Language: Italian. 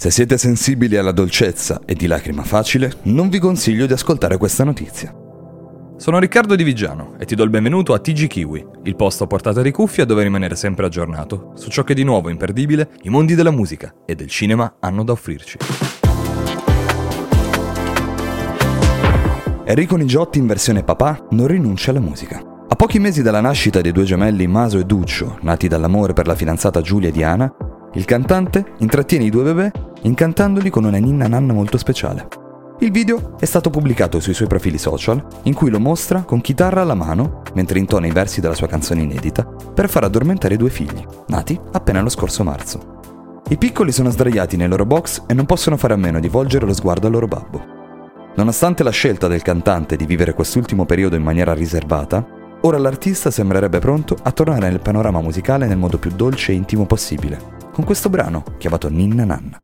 Se siete sensibili alla dolcezza e di lacrima facile, non vi consiglio di ascoltare questa notizia. Sono Riccardo Di Vigiano e ti do il benvenuto a TG Kiwi, il posto a portata di cuffia dove rimanere sempre aggiornato su ciò che di nuovo imperdibile i mondi della musica e del cinema hanno da offrirci. Enrico Nigiotti in versione papà non rinuncia alla musica. A pochi mesi dalla nascita dei due gemelli Maso e Duccio, nati dall'amore per la fidanzata Giulia Diana, il cantante intrattiene i due bebè incantandoli con una ninna nanna molto speciale. Il video è stato pubblicato sui suoi profili social, in cui lo mostra con chitarra alla mano, mentre intona i versi della sua canzone inedita, per far addormentare i due figli, nati appena lo scorso marzo. I piccoli sono sdraiati nei loro box e non possono fare a meno di volgere lo sguardo al loro babbo. Nonostante la scelta del cantante di vivere quest'ultimo periodo in maniera riservata, ora l'artista sembrerebbe pronto a tornare nel panorama musicale nel modo più dolce e intimo possibile, con questo brano chiamato Ninna Nanna.